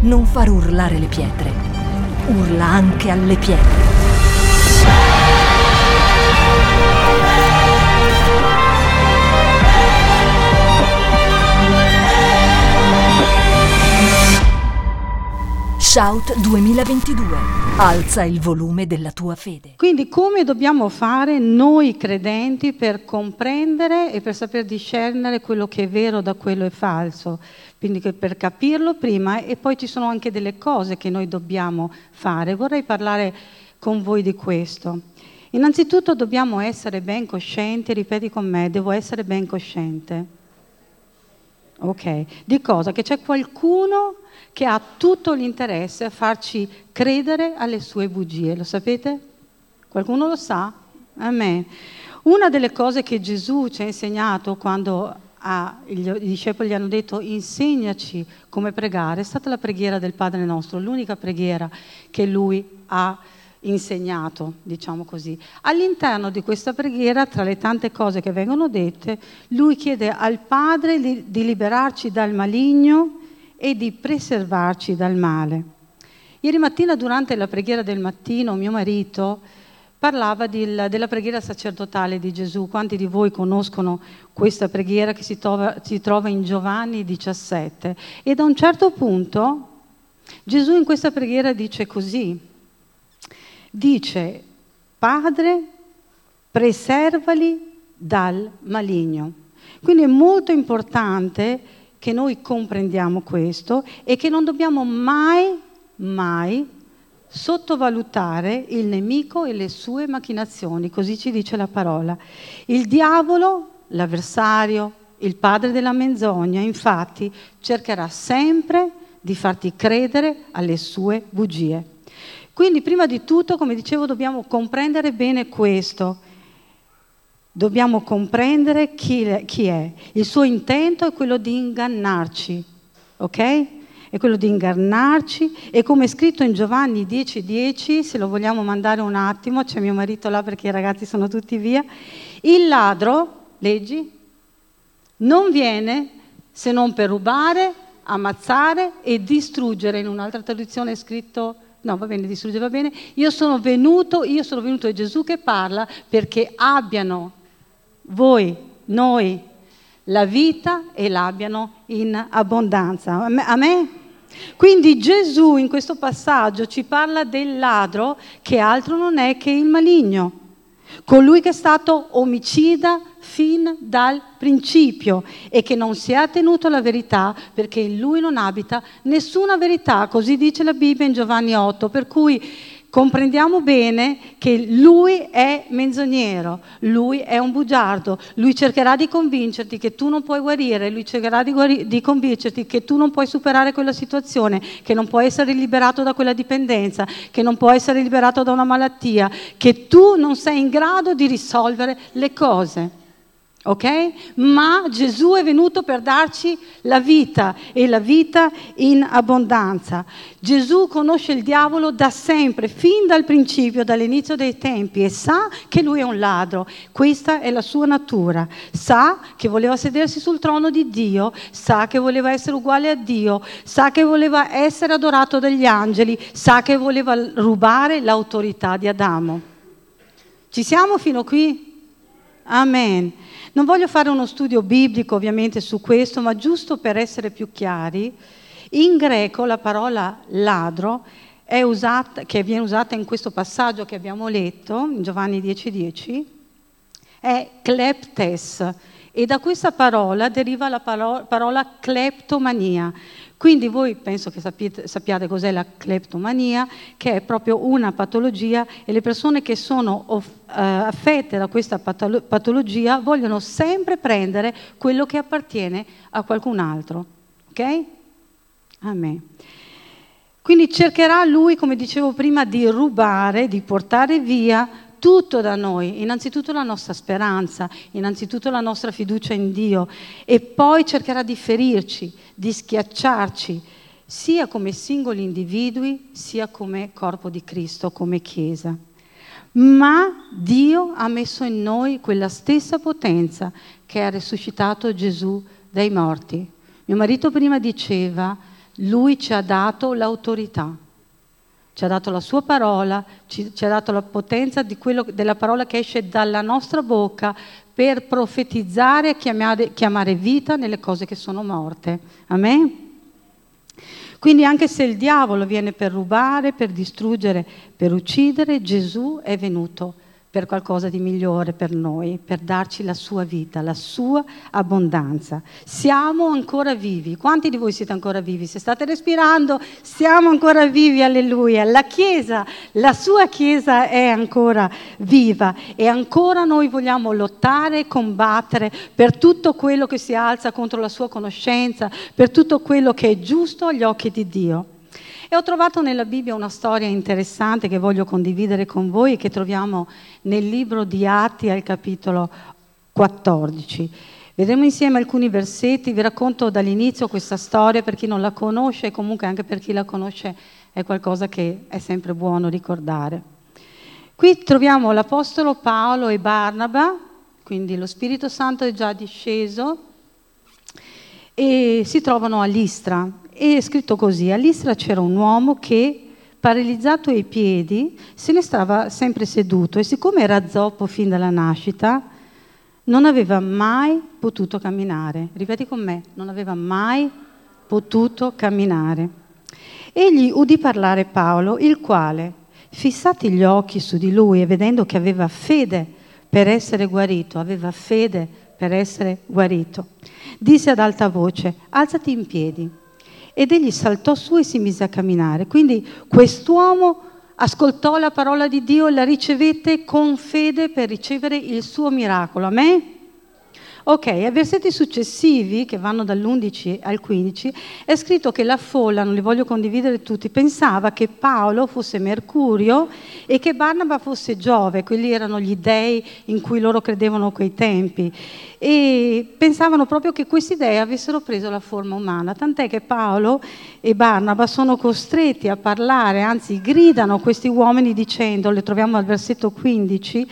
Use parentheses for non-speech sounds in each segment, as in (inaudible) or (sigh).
non far urlare le pietre, urla anche alle pietre. Shout 2022. Alza il volume della tua fede. Quindi come dobbiamo fare noi credenti per comprendere e per saper discernere quello che è vero da quello che è falso? Quindi per capirlo prima e poi ci sono anche delle cose che noi dobbiamo fare. Vorrei parlare con voi di questo. Innanzitutto dobbiamo essere ben coscienti, ripeti con me, devo essere ben cosciente. Ok, di cosa? Che c'è qualcuno che ha tutto l'interesse a farci credere alle sue bugie, lo sapete? Qualcuno lo sa? Amen. Una delle cose che Gesù ci ha insegnato quando ha, i discepoli gli hanno detto insegnaci come pregare, è stata la preghiera del Padre nostro, l'unica preghiera che lui ha insegnato, diciamo così. All'interno di questa preghiera, tra le tante cose che vengono dette, lui chiede al Padre di, liberarci dal maligno e di preservarci dal male. Ieri mattina durante la preghiera del mattino mio marito parlava di, della preghiera sacerdotale di Gesù. Quanti di voi conoscono questa preghiera che si trova, si trova in Giovanni 17? E da un certo punto Gesù in questa preghiera dice così, dice Padre, preservali dal maligno. Quindi è molto importante che noi comprendiamo questo e che non dobbiamo mai, mai sottovalutare il nemico e le sue macchinazioni, così ci dice la parola. Il diavolo, l'avversario, il padre della menzogna, infatti, cercherà sempre di farti credere alle sue bugie. Quindi, prima di tutto, come dicevo, dobbiamo comprendere bene questo Dobbiamo comprendere chi, chi è. Il suo intento è quello di ingannarci, ok? È quello di ingannarci e come è scritto in Giovanni 10:10, 10, se lo vogliamo mandare un attimo, c'è mio marito là perché i ragazzi sono tutti via, il ladro, leggi, non viene se non per rubare, ammazzare e distruggere. In un'altra traduzione è scritto No, va bene, distruggere va bene. Io sono venuto, io sono venuto è Gesù che parla perché abbiano voi, noi, la vita e l'abbiano in abbondanza. A me? Quindi Gesù in questo passaggio ci parla del ladro che altro non è che il maligno, colui che è stato omicida fin dal principio e che non si è attenuto alla verità perché in lui non abita nessuna verità, così dice la Bibbia in Giovanni 8, per cui comprendiamo bene che lui è menzognero, lui è un bugiardo, lui cercherà di convincerti che tu non puoi guarire, lui cercherà di, guarire, di, convincerti che tu non puoi superare quella situazione, che non puoi essere liberato da quella dipendenza, che non puoi essere liberato da una malattia, che tu non sei in grado di risolvere le cose ok? Ma Gesù è venuto per darci la vita e la vita in abbondanza. Gesù conosce il diavolo da sempre, fin dal principio, dall'inizio dei tempi e sa che lui è un ladro. Questa è la sua natura. Sa che voleva sedersi sul trono di Dio, sa che voleva essere uguale a Dio, sa che voleva essere adorato dagli angeli, sa che voleva rubare l'autorità di Adamo. Ci siamo fino qui? Amen. Non voglio fare uno studio biblico ovviamente su questo, ma giusto per essere più chiari, in greco la parola ladro usata, che viene usata in questo passaggio che abbiamo letto, in Giovanni 10:10, 10, è kleptes e da questa parola deriva la parola, parola cleptomania. Quindi voi penso che sappiate, sappiate, cos'è la cleptomania, che è proprio una patologia e le persone che sono uh, affette da questa patolo- patologia vogliono sempre prendere quello che appartiene a qualcun altro. Ok? Amen. Quindi cercherà lui, come dicevo prima, di rubare, di portare via tutto da noi, innanzitutto la nostra speranza, innanzitutto la nostra fiducia in Dio e poi cercherà di ferirci, di schiacciarci, sia come singoli individui, sia come corpo di Cristo, come Chiesa. Ma Dio ha messo in noi quella stessa potenza che ha risuscitato Gesù dai morti. Mio marito prima diceva, Lui ci ha dato l'autorità, ci ha dato la sua parola, ci, ci ha dato la potenza quello, della parola che esce dalla nostra bocca per profetizzare e chiamare, chiamare vita nelle cose che sono morte. Amen? Quindi anche se il diavolo viene per rubare, per distruggere, per uccidere, Gesù è venuto per qualcosa di migliore per noi, per darci la sua vita, la sua abbondanza. Siamo ancora vivi. Quanti di voi siete ancora vivi? Se state respirando, siamo ancora vivi, alleluia. La Chiesa, la sua Chiesa è ancora viva e ancora noi vogliamo lottare e combattere per tutto quello che si alza contro la sua conoscenza, per tutto quello che è giusto agli occhi di Dio. E ho trovato nella Bibbia una storia interessante che voglio condividere con voi, che troviamo nel libro di Atti al capitolo 14. Vedremo insieme alcuni versetti, vi racconto dall'inizio questa storia per chi non la conosce e comunque anche per chi la conosce è qualcosa che è sempre buono ricordare. Qui troviamo l'Apostolo Paolo e Barnaba, quindi lo Spirito Santo è già disceso e si trovano a Listra e è scritto così, a Listra c'era un uomo che, paralizzato ai piedi, se ne stava sempre seduto e siccome era zoppo fin dalla nascita, non aveva mai potuto camminare. Ripeti con me, non aveva mai potuto camminare. Egli udì parlare Paolo, il quale, fissati gli occhi su di lui e vedendo che aveva fede per essere guarito, aveva fede per essere guarito, disse ad alta voce, alzati in piedi ed egli saltò su e si mise a camminare. Quindi quest'uomo ascoltò la parola di Dio e la ricevette con fede per ricevere il suo miracolo. A me? Ok, ai versetti successivi, che vanno dall'11 al 15, è scritto che la folla, non li voglio condividere tutti, pensava che Paolo fosse Mercurio e che Barnaba fosse Giove, quelli erano gli dei in cui loro credevano quei tempi. E pensavano proprio che questi dei avessero preso la forma umana, tant'è che Paolo e Barnaba sono costretti a parlare, anzi gridano questi uomini dicendo, le troviamo al versetto 15,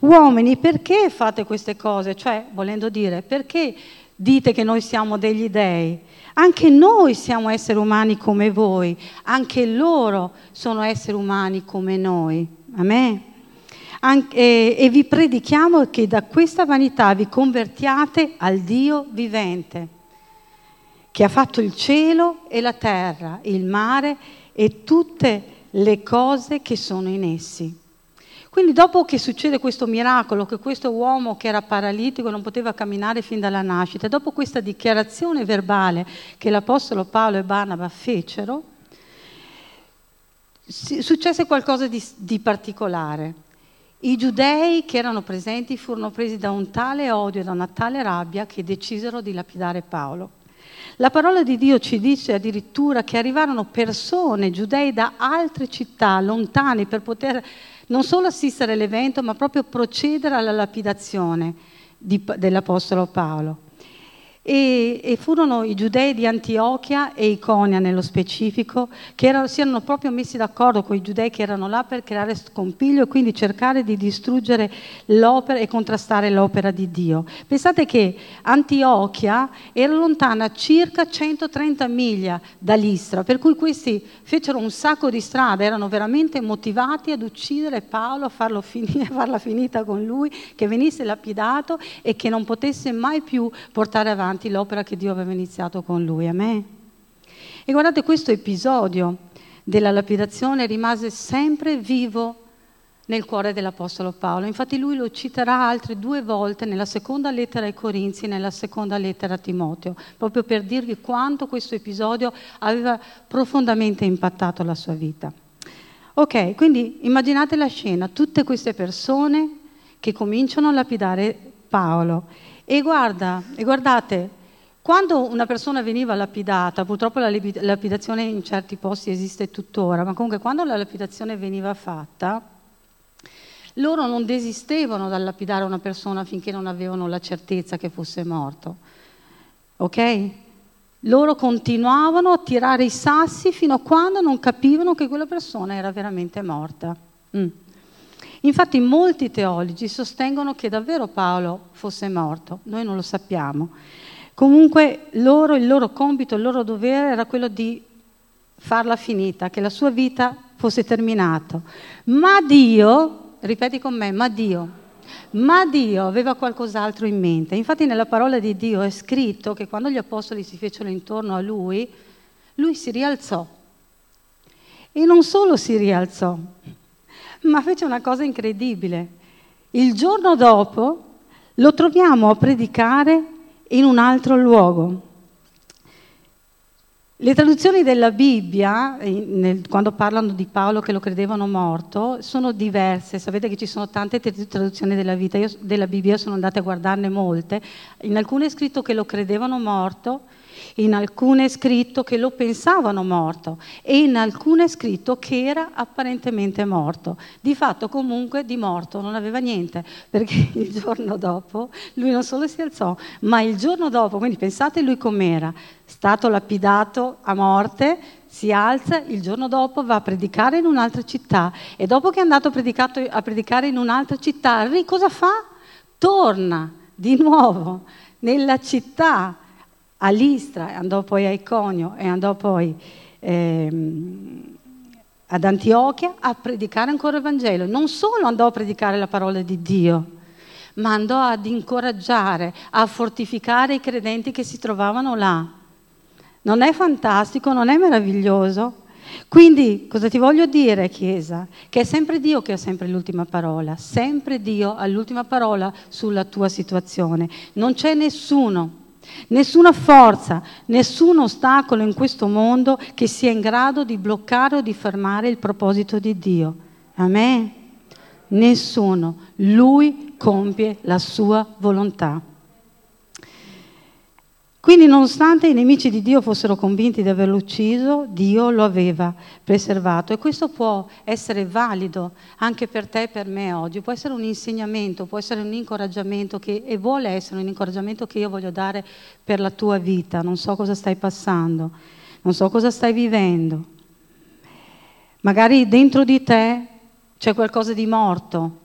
Uomini, perché fate queste cose? Cioè, volendo dire, perché dite che noi siamo degli dei? Anche noi siamo esseri umani come voi, anche loro sono esseri umani come noi. Amen. Anche, e, e vi predichiamo che da questa vanità vi convertiate al Dio vivente, che ha fatto il cielo e la terra, il mare e tutte le cose che sono in essi quindi dopo che succede questo miracolo, che questo uomo che era paralitico non poteva camminare fin dalla nascita, dopo questa dichiarazione verbale che l'Apostolo Paolo e Barnaba fecero, successe qualcosa di, di particolare. I giudei che erano presenti furono presi da un tale odio e da una tale rabbia che decisero di lapidare Paolo. La parola di Dio ci dice addirittura che arrivarono persone, giudei da altre città lontane per poter non solo assistere all'evento, ma proprio procedere alla lapidazione di, dell'Apostolo Paolo. E, e, furono i giudei di Antiochia e Iconia nello specifico che erano, si erano proprio messi d'accordo con i giudei che erano là per creare scompiglio e quindi cercare di distruggere l'opera e contrastare l'opera di Dio. Pensate che Antiochia era lontana circa 130 miglia da Listra, per cui questi fecero un sacco di strada, erano veramente motivati ad uccidere Paolo, a farlo finire, farla finita con lui, che venisse lapidato e che non potesse mai più portare avanti avanti l'opera che Dio aveva iniziato con lui. A me. E guardate, questo episodio della lapidazione rimase sempre vivo nel cuore dell'Apostolo Paolo. Infatti lui lo citerà altre due volte nella seconda lettera ai Corinzi e nella seconda lettera a Timoteo, proprio per dirvi quanto questo episodio aveva profondamente impattato la sua vita. Ok, quindi immaginate la scena, tutte queste persone che cominciano a lapidare Paolo e, guarda, e guardate, quando una persona veniva lapidata, purtroppo la lapidazione in certi posti esiste tuttora, ma comunque quando la lapidazione veniva fatta, loro non desistevano dal lapidare una persona finché non avevano la certezza che fosse morto. Ok? Loro continuavano a tirare i sassi fino a quando non capivano che quella persona era veramente morta. Mm. Infatti molti teologi sostengono che davvero Paolo fosse morto, noi non lo sappiamo. Comunque loro, il loro compito, il loro dovere era quello di farla finita, che la sua vita fosse terminata. Ma Dio, ripeti con me, ma Dio, ma Dio aveva qualcos'altro in mente. Infatti nella parola di Dio è scritto che quando gli apostoli si fecero intorno a lui, lui si rialzò. E non solo si rialzò, ma fece una cosa incredibile. Il giorno dopo lo troviamo a predicare in un altro luogo. Le traduzioni della Bibbia, nel, quando parlano di Paolo che lo credevano morto, sono diverse. Sapete che ci sono tante traduzioni della, vita, io, della Bibbia, sono andate a guardarne molte. In alcune è scritto che lo credevano morto, in alcune è scritto che lo pensavano morto e in alcune è scritto che era apparentemente morto. Di fatto comunque di morto non aveva niente, perché (laughs) il giorno dopo lui non solo si alzò, ma il giorno dopo, quindi pensate lui com'era, stato lapidato a morte, si alza, il giorno dopo va a predicare in un'altra città e dopo che è andato a predicare in un'altra città, cosa fa? Torna di nuovo nella città a Listra, andò poi a Iconio e andò poi ehm, ad Antiochia a predicare ancora il Vangelo. Non solo andò a predicare la parola di Dio, ma andò ad incoraggiare, a fortificare i credenti che si trovavano là. Non è fantastico, non è meraviglioso? Quindi cosa ti voglio dire, Chiesa? Che è sempre Dio che ha sempre l'ultima parola, sempre Dio ha l'ultima parola sulla tua situazione. Non c'è nessuno Nessuna forza, nessun ostacolo in questo mondo che sia in grado di bloccare o di fermare il proposito di Dio. Amen? Nessuno. Lui compie la sua volontà. Quindi nonostante i nemici di Dio fossero convinti di averlo ucciso, Dio lo aveva preservato. E questo può essere valido anche per te e per me oggi, può essere un insegnamento, può essere un incoraggiamento che, e vuole essere un incoraggiamento che io voglio dare per la tua vita, non so cosa stai passando, non so cosa stai vivendo. Magari dentro di te c'è qualcosa di morto,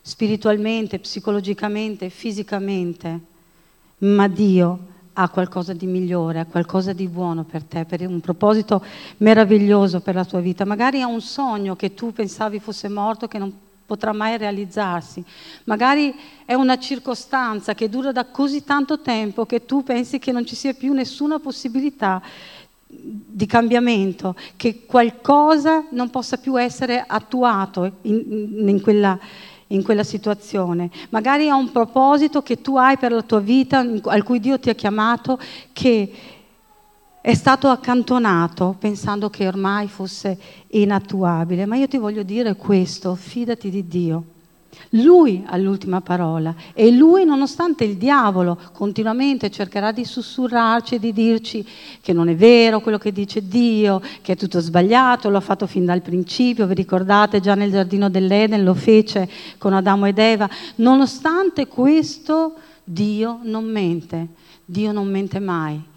spiritualmente, psicologicamente, fisicamente, ma Dio ha qualcosa di migliore, ha qualcosa di buono per te, per un proposito meraviglioso per la tua vita. Magari ha un sogno che tu pensavi fosse morto, che non potrà mai realizzarsi. Magari è una circostanza che dura da così tanto tempo che tu pensi che non ci sia più nessuna possibilità di cambiamento, che qualcosa non possa più essere attuato in, in quella in quella situazione. Magari ha un proposito che tu hai per la tua vita, al cui Dio ti ha chiamato, che è stato accantonato pensando che ormai fosse inattuabile. Ma io ti voglio dire questo, fidati di Dio. Lui ha l'ultima parola e lui, nonostante il diavolo continuamente cercherà di sussurrarci e di dirci che non è vero quello che dice Dio, che è tutto sbagliato, lo ha fatto fin dal principio, vi ricordate già nel giardino dell'Eden lo fece con Adamo ed Eva, nonostante questo Dio non mente, Dio non mente mai.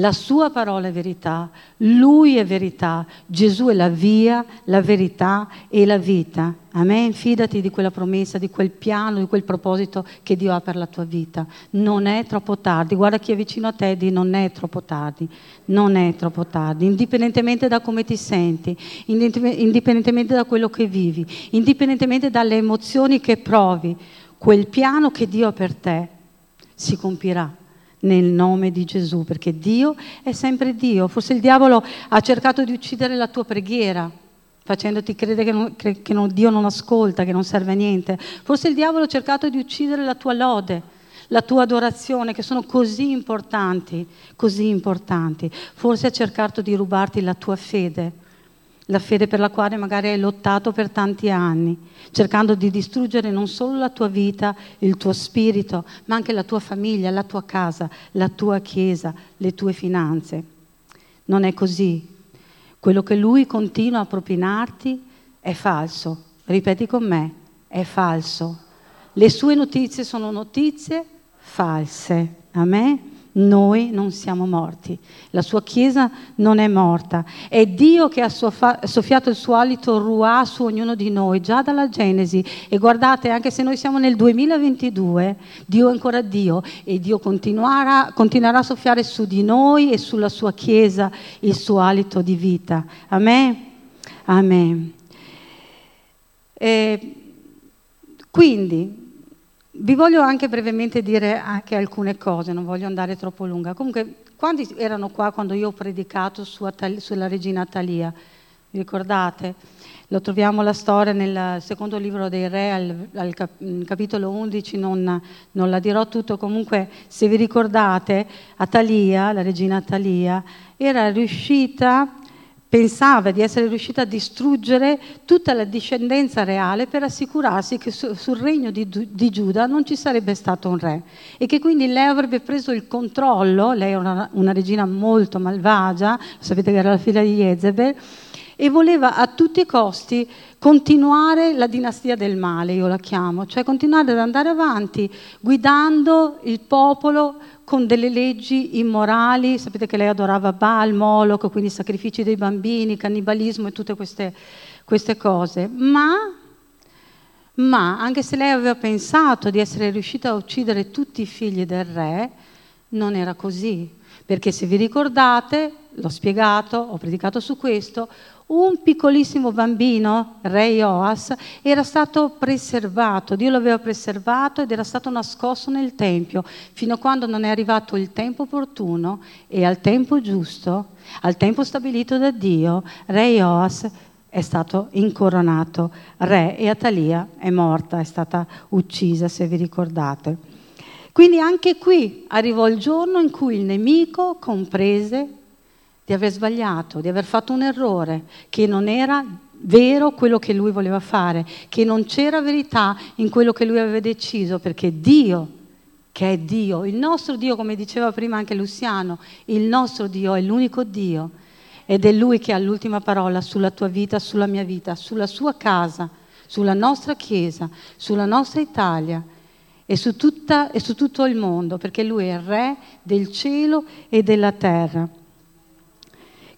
La sua parola è verità, lui è verità, Gesù è la via, la verità e la vita. Amen. Fidati di quella promessa, di quel piano, di quel proposito che Dio ha per la tua vita. Non è troppo tardi. Guarda chi è vicino a te e di non è troppo tardi. Non è troppo tardi. Indipendentemente da come ti senti, indipendentemente da quello che vivi, indipendentemente dalle emozioni che provi, quel piano che Dio ha per te si compirà nel nome di Gesù, perché Dio è sempre Dio. Forse il diavolo ha cercato di uccidere la tua preghiera, facendoti credere che, non, che non, Dio non ascolta, che non serve a niente. Forse il diavolo ha cercato di uccidere la tua lode, la tua adorazione, che sono così importanti, così importanti. Forse ha cercato di rubarti la tua fede la fede per la quale magari hai lottato per tanti anni, cercando di distruggere non solo la tua vita, il tuo spirito, ma anche la tua famiglia, la tua casa, la tua chiesa, le tue finanze. Non è così. Quello che lui continua a propinarti è falso. Ripeti con me, è falso. Le sue notizie sono notizie false. Amen? Noi non siamo morti, la sua Chiesa non è morta. È Dio che ha soffiato il suo alito ruà su ognuno di noi, già dalla Genesi. E guardate, anche se noi siamo nel 2022, Dio è ancora Dio e Dio continuerà, continuerà a soffiare su di noi e sulla sua Chiesa il suo alito di vita. Amen? Amen. E quindi vi voglio anche brevemente dire anche alcune cose, non voglio andare troppo lunga. Comunque, quanti erano qua quando io ho predicato su Atal- sulla regina Atalia? Vi ricordate? Lo troviamo la storia nel secondo libro dei Re, al, al cap- capitolo 11, non, non, la dirò tutto, comunque se vi ricordate, Atalia, la regina Atalia, era riuscita pensava di essere riuscita a distruggere tutta la discendenza reale per assicurarsi che su, sul regno di, di, Giuda non ci sarebbe stato un re e che quindi lei avrebbe preso il controllo, lei era una, una regina molto malvagia, sapete che era la figlia di Jezebel, e voleva a tutti i costi continuare la dinastia del male, io la chiamo, cioè continuare ad andare avanti guidando il popolo con delle leggi immorali, sapete che lei adorava Baal, Moloch, quindi sacrifici dei bambini, cannibalismo e tutte queste, queste cose, ma, ma anche se lei aveva pensato di essere riuscita a uccidere tutti i figli del re, non era così, perché se vi ricordate, l'ho spiegato, ho predicato su questo, un piccolissimo bambino, re Joas, era stato preservato, Dio lo aveva preservato ed era stato nascosto nel Tempio, fino a quando non è arrivato il tempo opportuno e al tempo giusto, al tempo stabilito da Dio, re Joas è stato incoronato re e Atalia è morta, è stata uccisa, se vi ricordate. Quindi anche qui arrivò il giorno in cui il nemico comprese di aver sbagliato, di aver fatto un errore, che non era vero quello che lui voleva fare, che non c'era verità in quello che lui aveva deciso, perché Dio, che è Dio, il nostro Dio, come diceva prima anche Luciano, il nostro Dio è l'unico Dio ed è Lui che ha l'ultima parola sulla tua vita, sulla mia vita, sulla sua casa, sulla nostra Chiesa, sulla nostra Italia e su, tutta, e su tutto il mondo, perché Lui è il Re del cielo e della terra.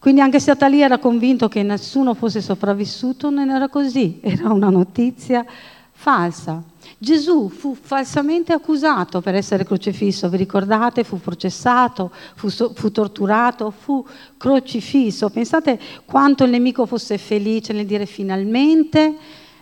Quindi anche se Atalia era convinto che nessuno fosse sopravvissuto, non era così, (laughs) era una notizia falsa. Gesù fu falsamente accusato per essere crocifisso, vi ricordate? Fu processato, fu, fu, torturato, fu crocifisso. Pensate quanto il nemico fosse felice nel dire finalmente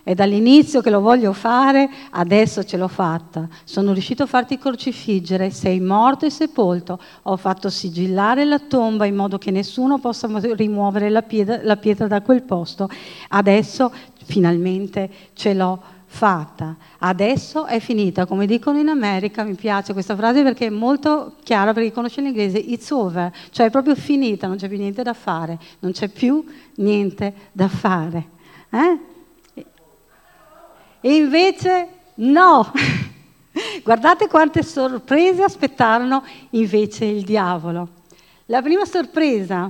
è dall'inizio che lo voglio fare, adesso ce l'ho fatta. Sono riuscito a farti crocifiggere, sei morto e sepolto. Ho fatto sigillare la tomba in modo che nessuno possa rimuovere la pietra, la pietra da quel posto. Adesso finalmente ce l'ho fatta. Adesso è finita. Come dicono in America, mi piace questa frase perché è molto chiara per chi conosce l'inglese, it's over, cioè è proprio finita, non c'è più niente da fare, non c'è più niente da fare. Eh? E invece no. (laughs) Guardate quante sorprese aspettarono invece il diavolo. La prima sorpresa,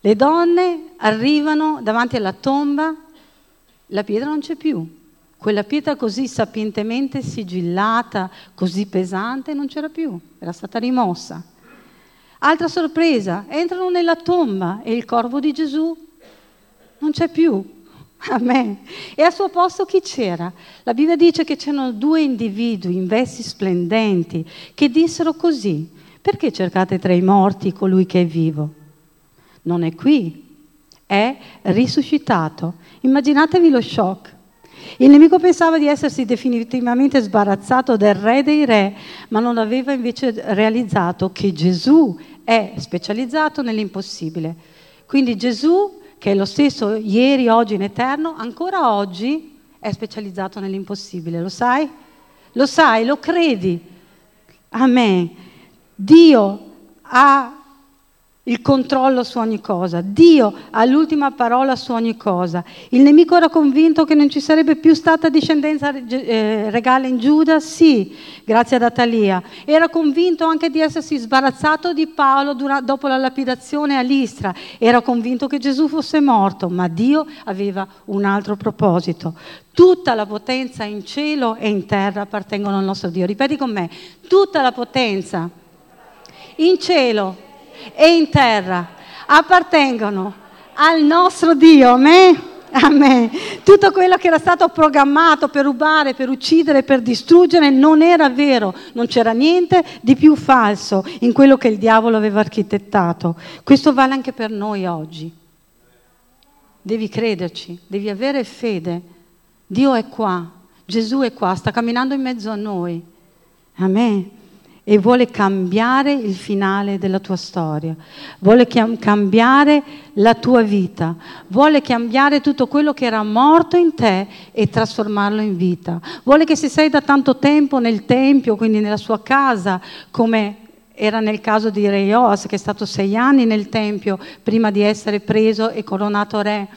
le donne arrivano davanti alla tomba, la pietra non c'è più. Quella pietra così sapientemente sigillata, così pesante, non c'era più, era stata rimossa. Altra sorpresa, entrano nella tomba e il corpo di Gesù non c'è più, Amen. E al suo posto chi c'era? La Bibbia dice che c'erano due individui in vesti splendenti che dissero così, perché cercate tra i morti colui che è vivo? Non è qui, è risuscitato. Immaginatevi lo shock. Il nemico pensava di essersi definitivamente sbarazzato del re dei re, ma non aveva invece realizzato che Gesù è specializzato nell'impossibile. Quindi Gesù che è lo stesso ieri, oggi in eterno, ancora oggi è specializzato nell'impossibile, lo sai? Lo sai, lo credi. Amen. Dio ha il controllo su ogni cosa. Dio ha l'ultima parola su ogni cosa. Il nemico era convinto che non ci sarebbe più stata discendenza eh, regale in Giuda? Sì, grazie ad Atalia. Era convinto anche di essersi sbarazzato di Paolo dopo la lapidazione a Listra. Era convinto che Gesù fosse morto, ma Dio aveva un altro proposito. Tutta la potenza in cielo e in terra appartengono al nostro Dio. Ripeti con me, tutta la potenza in cielo e in terra appartengono al nostro Dio. Amen. Amen. Tutto quello che era stato programmato per rubare, per uccidere, per distruggere non era vero, non c'era niente di più falso in quello che il diavolo aveva architettato. Questo vale anche per noi oggi. Devi crederci, devi avere fede. Dio è qua, Gesù è qua, sta camminando in mezzo a noi. Amen e vuole cambiare il finale della tua storia, vuole cambiare la tua vita, vuole cambiare tutto quello che era morto in te e trasformarlo in vita. Vuole che se sei da tanto tempo nel Tempio, quindi nella sua casa, come era nel caso di Re Joas, che è stato sei anni nel Tempio prima di essere preso e coronato re,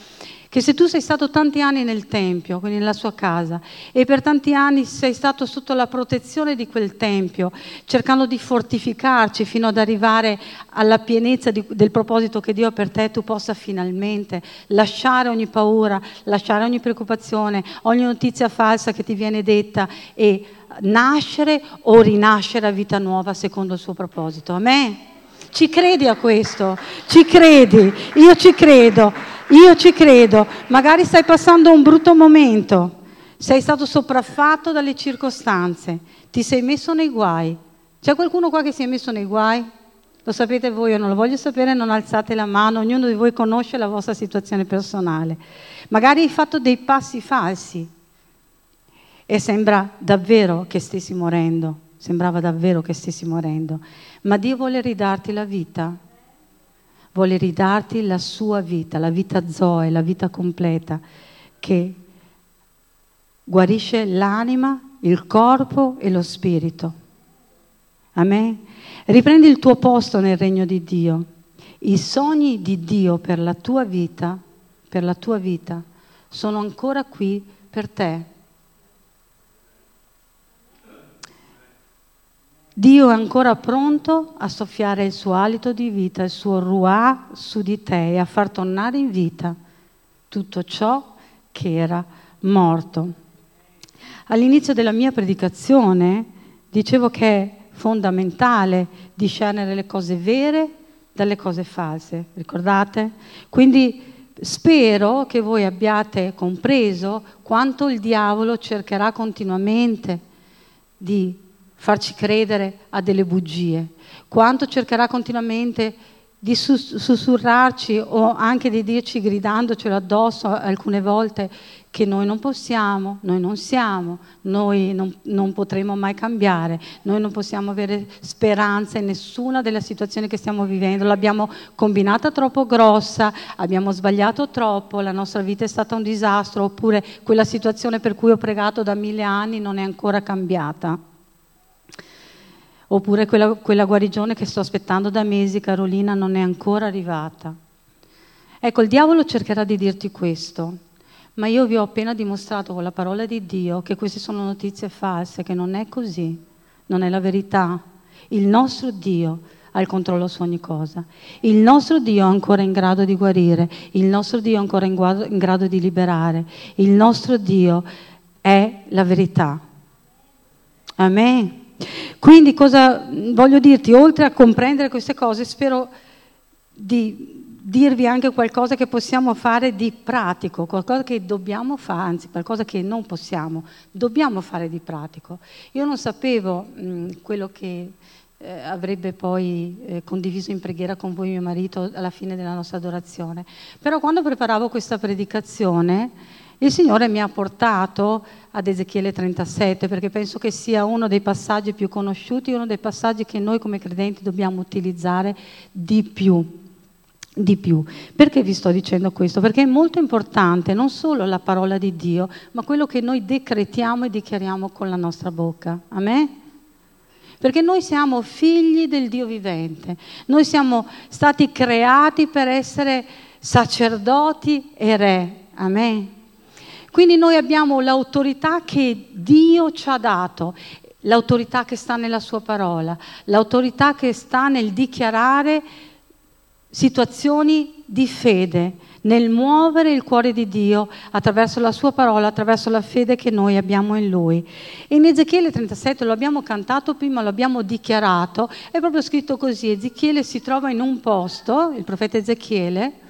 che se tu sei stato tanti anni nel Tempio, quindi nella sua casa, e per tanti anni sei stato sotto la protezione di quel Tempio, cercando di fortificarci fino ad arrivare alla pienezza di, del proposito che Dio ha per te, tu possa finalmente lasciare ogni paura, lasciare ogni preoccupazione, ogni notizia falsa che ti viene detta e nascere o rinascere a vita nuova secondo il suo proposito. Amen. Ci credi a questo? Ci credi? Io ci credo. Io ci credo, magari stai passando un brutto momento, sei stato sopraffatto dalle circostanze, ti sei messo nei guai. C'è qualcuno qua che si è messo nei guai? Lo sapete voi, io non lo voglio sapere, non alzate la mano, ognuno di voi conosce la vostra situazione personale. Magari hai fatto dei passi falsi e sembra davvero che stessi morendo, sembrava davvero che stessi morendo, ma Dio vuole ridarti la vita vuole ridarti la sua vita, la vita Zoe, la vita completa, che guarisce l'anima, il corpo e lo spirito. Amen? Riprendi il tuo posto nel regno di Dio. I sogni di Dio per la tua vita, per la tua vita, sono ancora qui per te. Dio è ancora pronto a soffiare il suo alito di vita, il suo ruà su di te e a far tornare in vita tutto ciò che era morto. All'inizio della mia predicazione dicevo che è fondamentale discernere le cose vere dalle cose false, ricordate? Quindi spero che voi abbiate compreso quanto il diavolo cercherà continuamente di farci credere a delle bugie, quanto cercherà continuamente di sussurrarci o anche di dirci gridandocelo addosso alcune volte che noi non possiamo, noi non siamo, noi non, non, potremo mai cambiare, noi non possiamo avere speranza in nessuna delle situazioni che stiamo vivendo, l'abbiamo combinata troppo grossa, abbiamo sbagliato troppo, la nostra vita è stata un disastro, oppure quella situazione per cui ho pregato da mille anni non è ancora cambiata. Oppure quella, quella guarigione che sto aspettando da mesi, Carolina, non è ancora arrivata. Ecco, il diavolo cercherà di dirti questo, ma io vi ho appena dimostrato con la parola di Dio che queste sono notizie false, che non è così, non è la verità. Il nostro Dio ha il controllo su ogni cosa. Il nostro Dio è ancora in grado di guarire, il nostro Dio è ancora in grado, in grado di liberare, il nostro Dio è la verità. Amen. Quindi cosa voglio dirti? Oltre a comprendere queste cose, spero di dirvi anche qualcosa che possiamo fare di pratico, qualcosa che dobbiamo fare, anzi qualcosa che non possiamo, dobbiamo fare di pratico. Io non sapevo mh, quello che eh, avrebbe poi eh, condiviso in preghiera con voi mio marito alla fine della nostra adorazione, però quando preparavo questa predicazione il Signore mi ha portato ad Ezechiele 37 perché penso che sia uno dei passaggi più conosciuti, uno dei passaggi che noi come credenti dobbiamo utilizzare di più. Di più. Perché vi sto dicendo questo? Perché è molto importante non solo la parola di Dio, ma quello che noi decretiamo e dichiariamo con la nostra bocca. Amen? Perché noi siamo figli del Dio vivente, noi siamo stati creati per essere sacerdoti e re. Amen. Quindi noi abbiamo l'autorità che Dio ci ha dato, l'autorità che sta nella sua parola, l'autorità che sta nel dichiarare situazioni di fede, nel muovere il cuore di Dio attraverso la sua parola, attraverso la fede che noi abbiamo in Lui. in Ezechiele 37 lo abbiamo cantato prima, lo abbiamo dichiarato, è proprio scritto così, Ezechiele si trova in un posto, il profeta Ezechiele,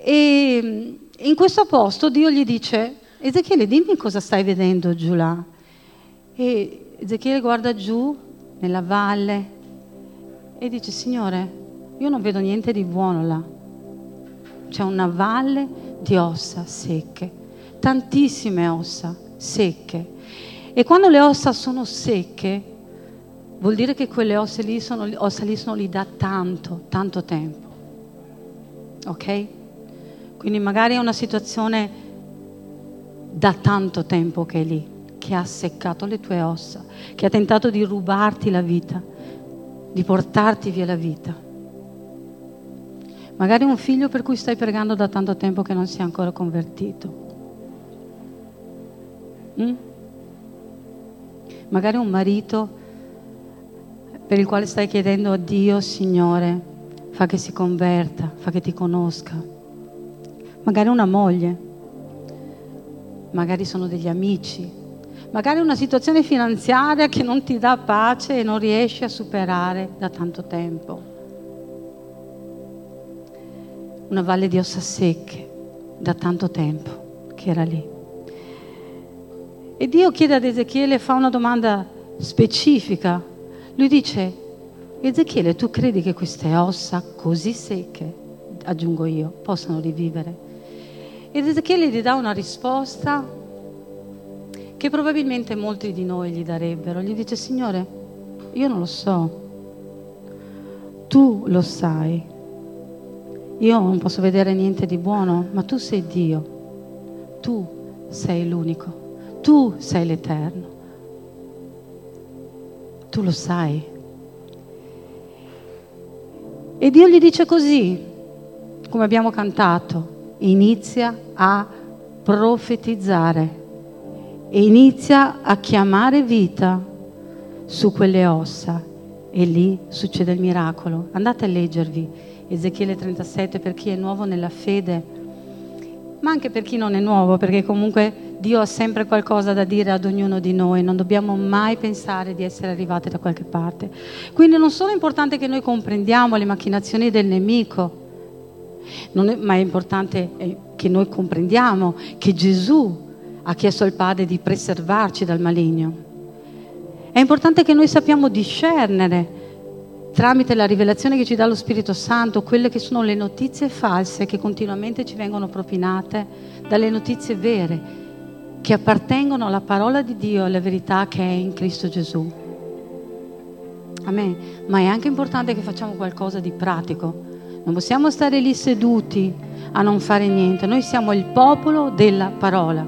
e in questo posto Dio gli dice, Ezechiele dimmi cosa stai vedendo giù là. E Ezechiele guarda giù nella valle e dice, Signore, io non vedo niente di buono là. C'è una valle di ossa secche, tantissime ossa secche. E quando le ossa sono secche, vuol dire che quelle ossa lì sono, ossa lì sono lì da tanto, tanto tempo. Ok? Quindi magari è una situazione da tanto tempo che è lì, che ha seccato le tue ossa, che ha tentato di rubarti la vita, di portarti via la vita. Magari un figlio per cui stai pregando da tanto tempo che non si è ancora convertito. Mm? Magari un marito per il quale stai chiedendo a Dio, Signore, fa che si converta, fa che ti conosca. Magari una moglie, magari sono degli amici, magari una situazione finanziaria che non ti dà pace e non riesci a superare da tanto tempo una valle di ossa secche da tanto tempo che era lì. E Dio chiede ad Ezechiele, fa una domanda specifica. Lui dice, Ezechiele, tu credi che queste ossa così secche, aggiungo io, possano rivivere? Ed Ezechiele gli dà una risposta che probabilmente molti di noi gli darebbero. Gli dice, Signore, io non lo so, tu lo sai. Io non posso vedere niente di buono, ma tu sei Dio, tu sei l'unico, tu sei l'Eterno, tu lo sai. E Dio gli dice così, come abbiamo cantato, inizia a profetizzare e inizia a chiamare vita su quelle ossa e lì succede il miracolo. Andate a leggervi Ezechiele 37 per chi è nuovo nella fede, ma anche per chi non è nuovo, perché comunque Dio ha sempre qualcosa da dire ad ognuno di noi, non dobbiamo mai pensare di essere arrivati da qualche parte. Quindi non solo è importante che noi comprendiamo le macchinazioni del nemico, è, ma è importante eh, che noi comprendiamo che Gesù ha chiesto al Padre di preservarci dal maligno. È importante che noi sappiamo discernere tramite la rivelazione che ci dà lo Spirito Santo, quelle che sono le notizie false che continuamente ci vengono propinate dalle notizie vere, che appartengono alla parola di Dio e alla verità che è in Cristo Gesù. Amen. Ma è anche importante che facciamo qualcosa di pratico. Non possiamo stare lì seduti a non fare niente. Noi siamo il popolo della parola.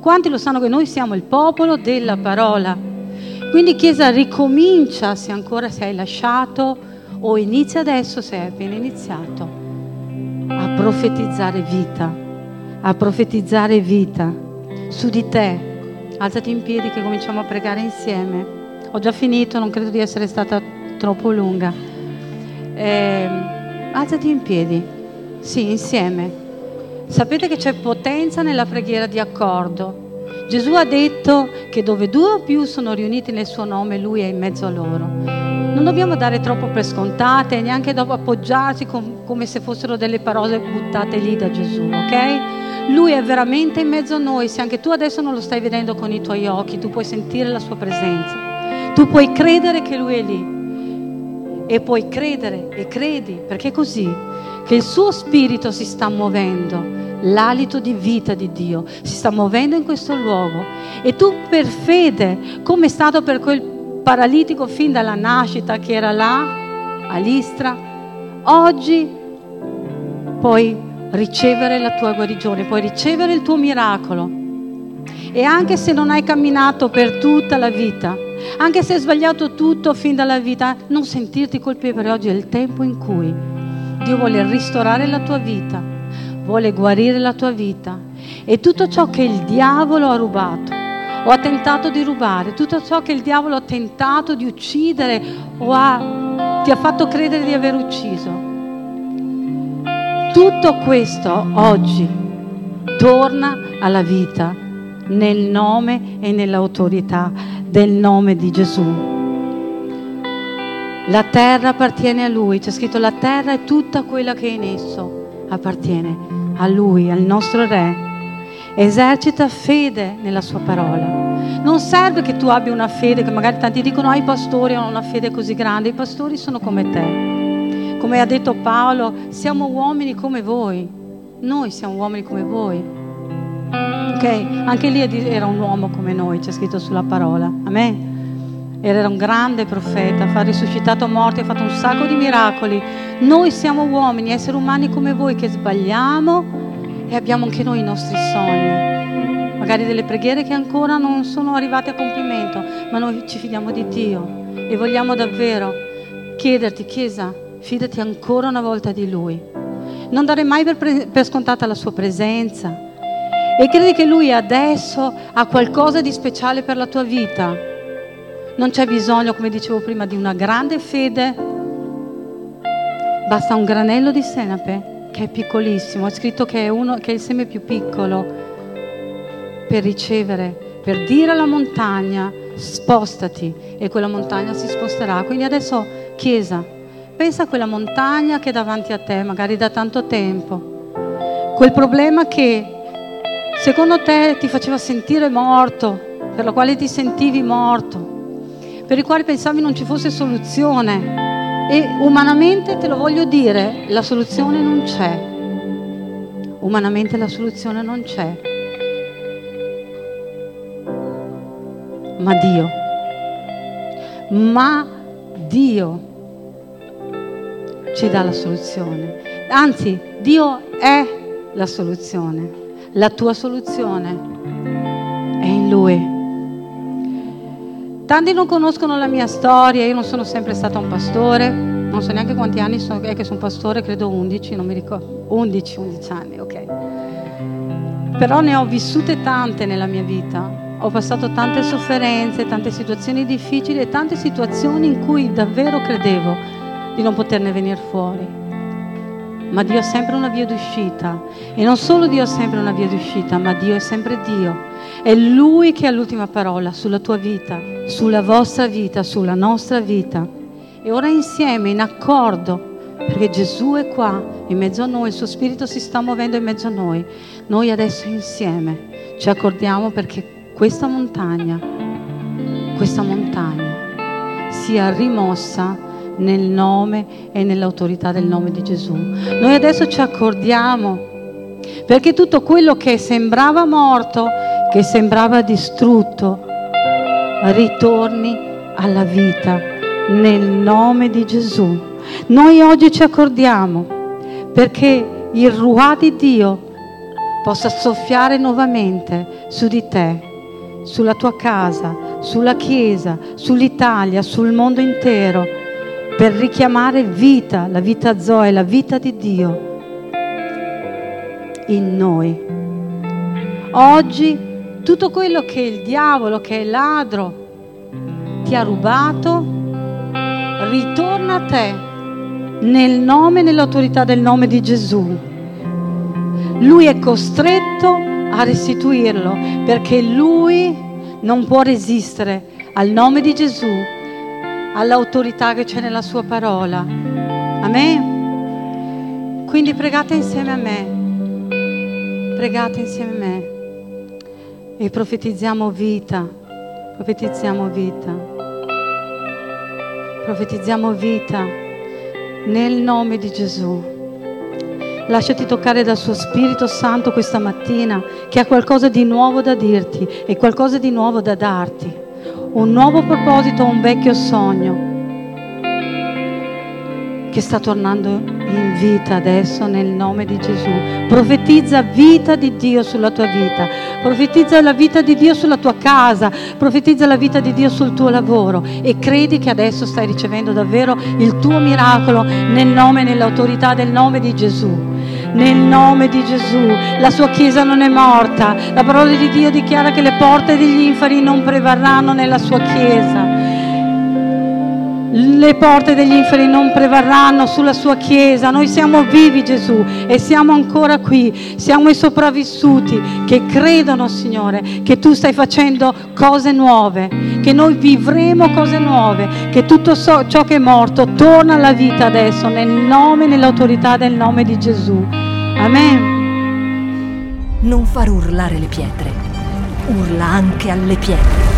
Quanti lo sanno che noi siamo il popolo della parola? Quindi Chiesa ricomincia se ancora sei lasciato o inizia adesso se hai appena iniziato a profetizzare vita, a profetizzare vita su di te. Alzati in piedi che cominciamo a pregare insieme. Ho già finito, non credo di essere stata troppo lunga. Eh, alzati in piedi, sì, insieme. Sapete che c'è potenza nella preghiera di accordo. Gesù ha detto che dove due o più sono riuniti nel suo nome, Lui è in mezzo a loro. Non dobbiamo dare troppo per scontate, neanche dopo appoggiarci com- come se fossero delle parole buttate lì da Gesù, ok? Lui è veramente in mezzo a noi, se anche tu adesso non lo stai vedendo con i tuoi occhi, tu puoi sentire la sua presenza, tu puoi credere che Lui è lì e puoi credere e credi, perché è così che il suo spirito si sta muovendo l'alito di vita di Dio si sta muovendo in questo luogo e tu per fede, come è stato per quel paralitico fin dalla nascita che era là, a Listra, oggi puoi ricevere la tua guarigione, puoi ricevere il tuo miracolo. E anche se non hai camminato per tutta la vita, Anche se hai sbagliato tutto fin dalla vita, non sentirti colpevole. Oggi è il tempo in cui Dio vuole ristorare la tua vita, vuole guarire la tua vita. E tutto ciò che il diavolo ha rubato o ha tentato di rubare, tutto ciò che il diavolo ha tentato di uccidere o ha, ti ha fatto credere di aver ucciso, tutto questo oggi torna alla vita nel nome e nell'autorità del nome di Gesù. La terra appartiene a Lui, c'è scritto la terra e tutta quella che è in esso appartiene a Lui, al nostro Re. Esercita fede nella sua parola. Non serve che tu abbia una fede, che magari tanti dicono, ah, i pastori hanno una fede così grande, i pastori sono come te. Come ha detto Paolo, siamo uomini come voi, noi siamo uomini come voi. Ok? Anche lì era un uomo come noi, c'è scritto sulla parola. Amen. Era un grande profeta, ha risuscitato morti, ha fatto un sacco di miracoli. Noi siamo uomini, esseri umani come voi che sbagliamo e abbiamo anche noi i nostri sogni, magari delle preghiere che ancora non sono arrivate a compimento, ma noi ci fidiamo di Dio e vogliamo davvero chiederti, Chiesa, fidati ancora una volta di Lui. Non dare mai per, pre- per scontata la sua presenza e credi che Lui adesso ha qualcosa di speciale per la tua vita. Non c'è bisogno, come dicevo prima, di una grande fede, basta un granello di senape che è piccolissimo, è scritto che è, uno, che è il seme più piccolo per ricevere, per dire alla montagna spostati e quella montagna si sposterà. Quindi adesso Chiesa, pensa a quella montagna che è davanti a te, magari da tanto tempo, quel problema che secondo te ti faceva sentire morto, per lo quale ti sentivi morto, per il quale pensavi non ci fosse soluzione e umanamente te lo voglio dire, la soluzione non c'è. Umanamente la soluzione non c'è. Ma Dio, ma Dio ci dà la soluzione. Anzi, Dio è la soluzione. La tua soluzione è in Lui. Tanti non conoscono la mia storia, io non sono sempre stata un pastore, non so neanche quanti anni sono, è che sono pastore, credo 11, non mi ricordo, 11, 11 anni, ok. Però ne ho vissute tante nella mia vita, ho passato tante sofferenze, tante situazioni difficili e tante situazioni in cui davvero credevo di non poterne venire fuori. Ma Dio ha sempre una via d'uscita. E non solo Dio ha sempre una via d'uscita, ma Dio è sempre Dio. È Lui che ha l'ultima parola sulla tua vita, sulla vostra vita, sulla nostra vita. E ora insieme, in accordo, perché Gesù è qua in mezzo a noi, il suo Spirito si sta muovendo in mezzo a noi. Noi adesso insieme ci accordiamo perché questa montagna, questa montagna sia rimossa nel nome e nell'autorità del nome di Gesù. Noi adesso ci accordiamo perché tutto quello che sembrava morto che sembrava distrutto ritorni alla vita nel nome di Gesù. Noi oggi ci accordiamo perché il Ruà di Dio possa soffiare nuovamente su di te, sulla tua casa, sulla Chiesa, sull'Italia, sul mondo intero, per richiamare vita, la vita Zoe, la vita di Dio in noi. Oggi tutto quello che il diavolo, che è ladro, ti ha rubato, ritorna a te nel nome e nell'autorità del nome di Gesù. Lui è costretto a restituirlo perché lui non può resistere al nome di Gesù, all'autorità che c'è nella sua parola. Amen. Quindi pregate insieme a me. Pregate insieme a me e profetizziamo vita, profetizziamo vita, profetizziamo vita nel nome di Gesù. Lasciati toccare dal suo Spirito Santo questa mattina che ha qualcosa di nuovo da dirti e qualcosa di nuovo da darti. Un nuovo proposito, un vecchio sogno che sta tornando in vita adesso nel nome di Gesù. Profetizza vita di Dio sulla tua vita, profetizza la vita di Dio sulla tua casa, profetizza la vita di Dio sul tuo lavoro. E credi che adesso stai ricevendo davvero il tuo miracolo nel nome e nell'autorità del nome di Gesù nel nome di Gesù. La sua Chiesa non è morta. La parola di Dio dichiara che le porte degli inferi non prevarranno nella sua Chiesa. Le porte degli inferi non prevarranno sulla sua Chiesa. Noi siamo vivi Gesù e siamo ancora qui. Siamo i sopravvissuti che credono Signore che tu stai facendo cose nuove, che noi vivremo cose nuove, che tutto ciò che è morto torna alla vita adesso nel nome e nell'autorità del nome di Gesù. Amen. Non far urlare le pietre, urla anche alle pietre.